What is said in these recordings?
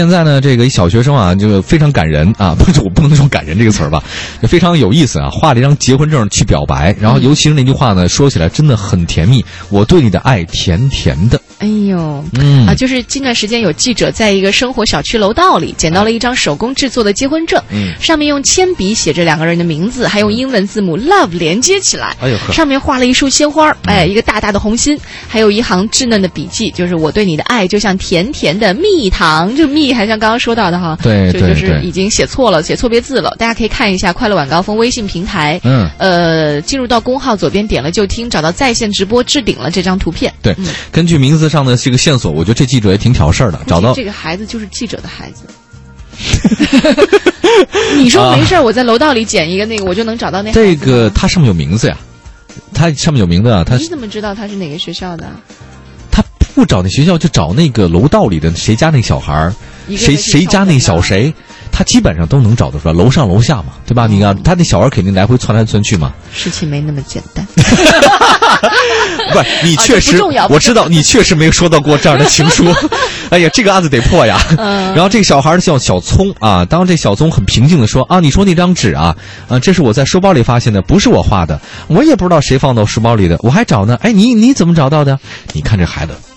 现在呢，这个一小学生啊，就非常感人啊，不是我不能说感人这个词儿吧，就非常有意思啊，画了一张结婚证去表白，然后尤其是那句话呢，说起来真的很甜蜜，我对你的爱甜甜的。哎呦，嗯。啊，就是近段时间有记者在一个生活小区楼道里捡到了一张手工制作的结婚证，嗯。上面用铅笔写着两个人的名字，还用英文字母 love 连接起来。哎呦呵。上面画了一束鲜花，哎，一个大大的红心，还有一行稚嫩的笔记，就是我对你的爱就像甜甜的蜜糖，这蜜还像刚刚说到的哈，对对就就是已经写错了，写错别字了，大家可以看一下快乐晚高峰微信平台，嗯，呃，进入到公号左边点了就听，找到在线直播置顶了这张图片。对，根据名字上的这个线索，我觉得这记者也挺挑事儿的，找到这个孩子就是记者的孩子。你说没事儿，我在楼道里捡一个那个，我就能找到那这个他上面有名字呀，他上面有名字啊，他你怎么知道他是哪个学校的？他不找那学校，就找那个楼道里的谁家那小孩儿，谁谁家那小谁，他基本上都能找得出来，楼上楼下嘛，对吧？你看他那小孩儿肯定来回窜来窜去嘛。事情没那么简单。不是，你啊确实，我知道你确实没有收到过这样的情书。哎呀，这个案子得破呀！嗯然后这个小孩儿叫小聪啊，当这小聪很平静的说啊，你说那张纸啊，啊，这是我在书包里发现的，不是我画的，我也不知道谁放到书包里的，我还找呢。哎，你你怎么找到的？你看这孩子嗯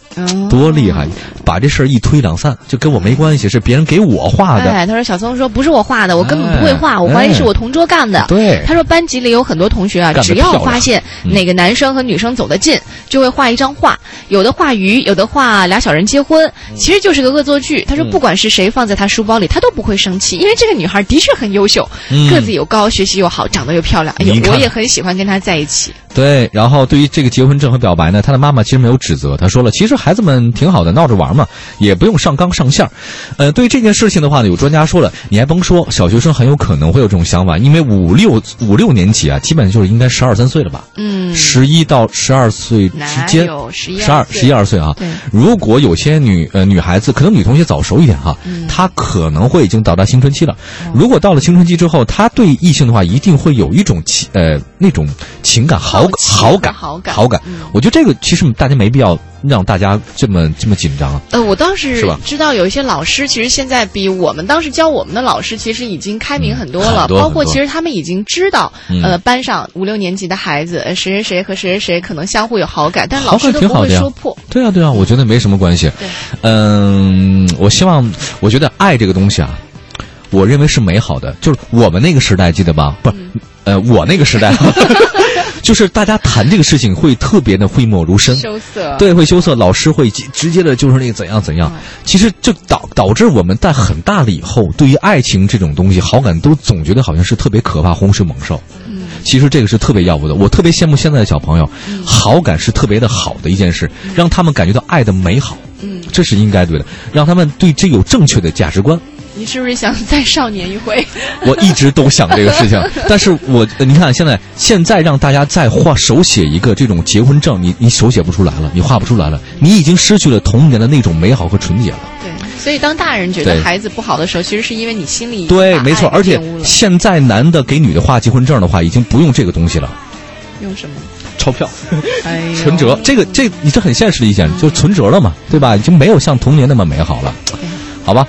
多厉害，把这事儿一推两散，就跟我没关系，是别人给我画的。哎，他说小松说不是我画的，我根本不会画，哎我怀疑是我同桌干的。对他说班级里有很多同学啊，只要发现嗯哪个男生和女生走得近，就会画一张画，有的画鱼，有的画俩小人结婚，嗯其实就是个恶作剧。他说不管是谁放在他书包里，他都不会生气，因为这个女孩的确很优秀，嗯个子又高，学习又好，长得又漂亮。哎呦我也很喜欢跟她在一起。对，然后对于这个结婚证和表白呢，他的妈妈其实没有指责，他说了，其实孩子们挺好的，闹着玩嘛，也不用上纲上线儿。呃，对于这件事情的话呢，有专家说了，你还甭说，小学生很有可能会有这种想法，因为五六五六年级啊，基本就是应该十二三岁了吧，嗯，十一到十二岁之间。有十一十二、十一二岁啊对，如果有些女呃女孩子，可能女同学早熟一点哈，嗯她可能会已经到达青春期了。如果到了青春期之后，她对异性的话，一定会有一种情呃那种情感好好感好感好感嗯。我觉得这个其实大家没必要让大家这么这么紧张啊。呃，我倒是知道有一些老师，其实现在比我们当时教我们的老师，其实已经开明很多了。包括其实他们已经知道，嗯呃，班上五六年级的孩子，呃，谁谁谁和谁谁谁可能相互有好感，但老师都不会说破。对啊，对啊，我觉得没什么关系。对，嗯，我希望，我觉得爱这个东西啊，我认为是美好的。就是我们那个时代，记得吧？不是，呃，我那个时代，就是大家谈这个事情会特别的讳莫如深。羞涩。对，会羞涩，老师会直直接的，就是那个怎样怎样。其实就导导致我们在很大了以后，对于爱情这种东西，好感都总觉得好像是特别可怕、洪水猛兽。嗯其实这个是特别要不得，我特别羡慕现在的小朋友，好感是特别的好的一件事，让他们感觉到爱的美好，嗯，这是应该对的，让他们对这有正确的价值观。你是不是想再少年一回？我一直都想这个事情，但是我呃你看现在现在让大家再画手写一个这种结婚证，你你手写不出来了，你画不出来了，你已经失去了童年的那种美好和纯洁了。对，所以当大人觉得孩子不好的时候，其实是因为你心里对，没错，而且现在男的给女的画结婚证的话，已经不用这个东西了，用什么？钞票。哎存折，这个这你这很现实的一件，就是存折了嘛，对吧？已经没有像童年那么美好了，好吧？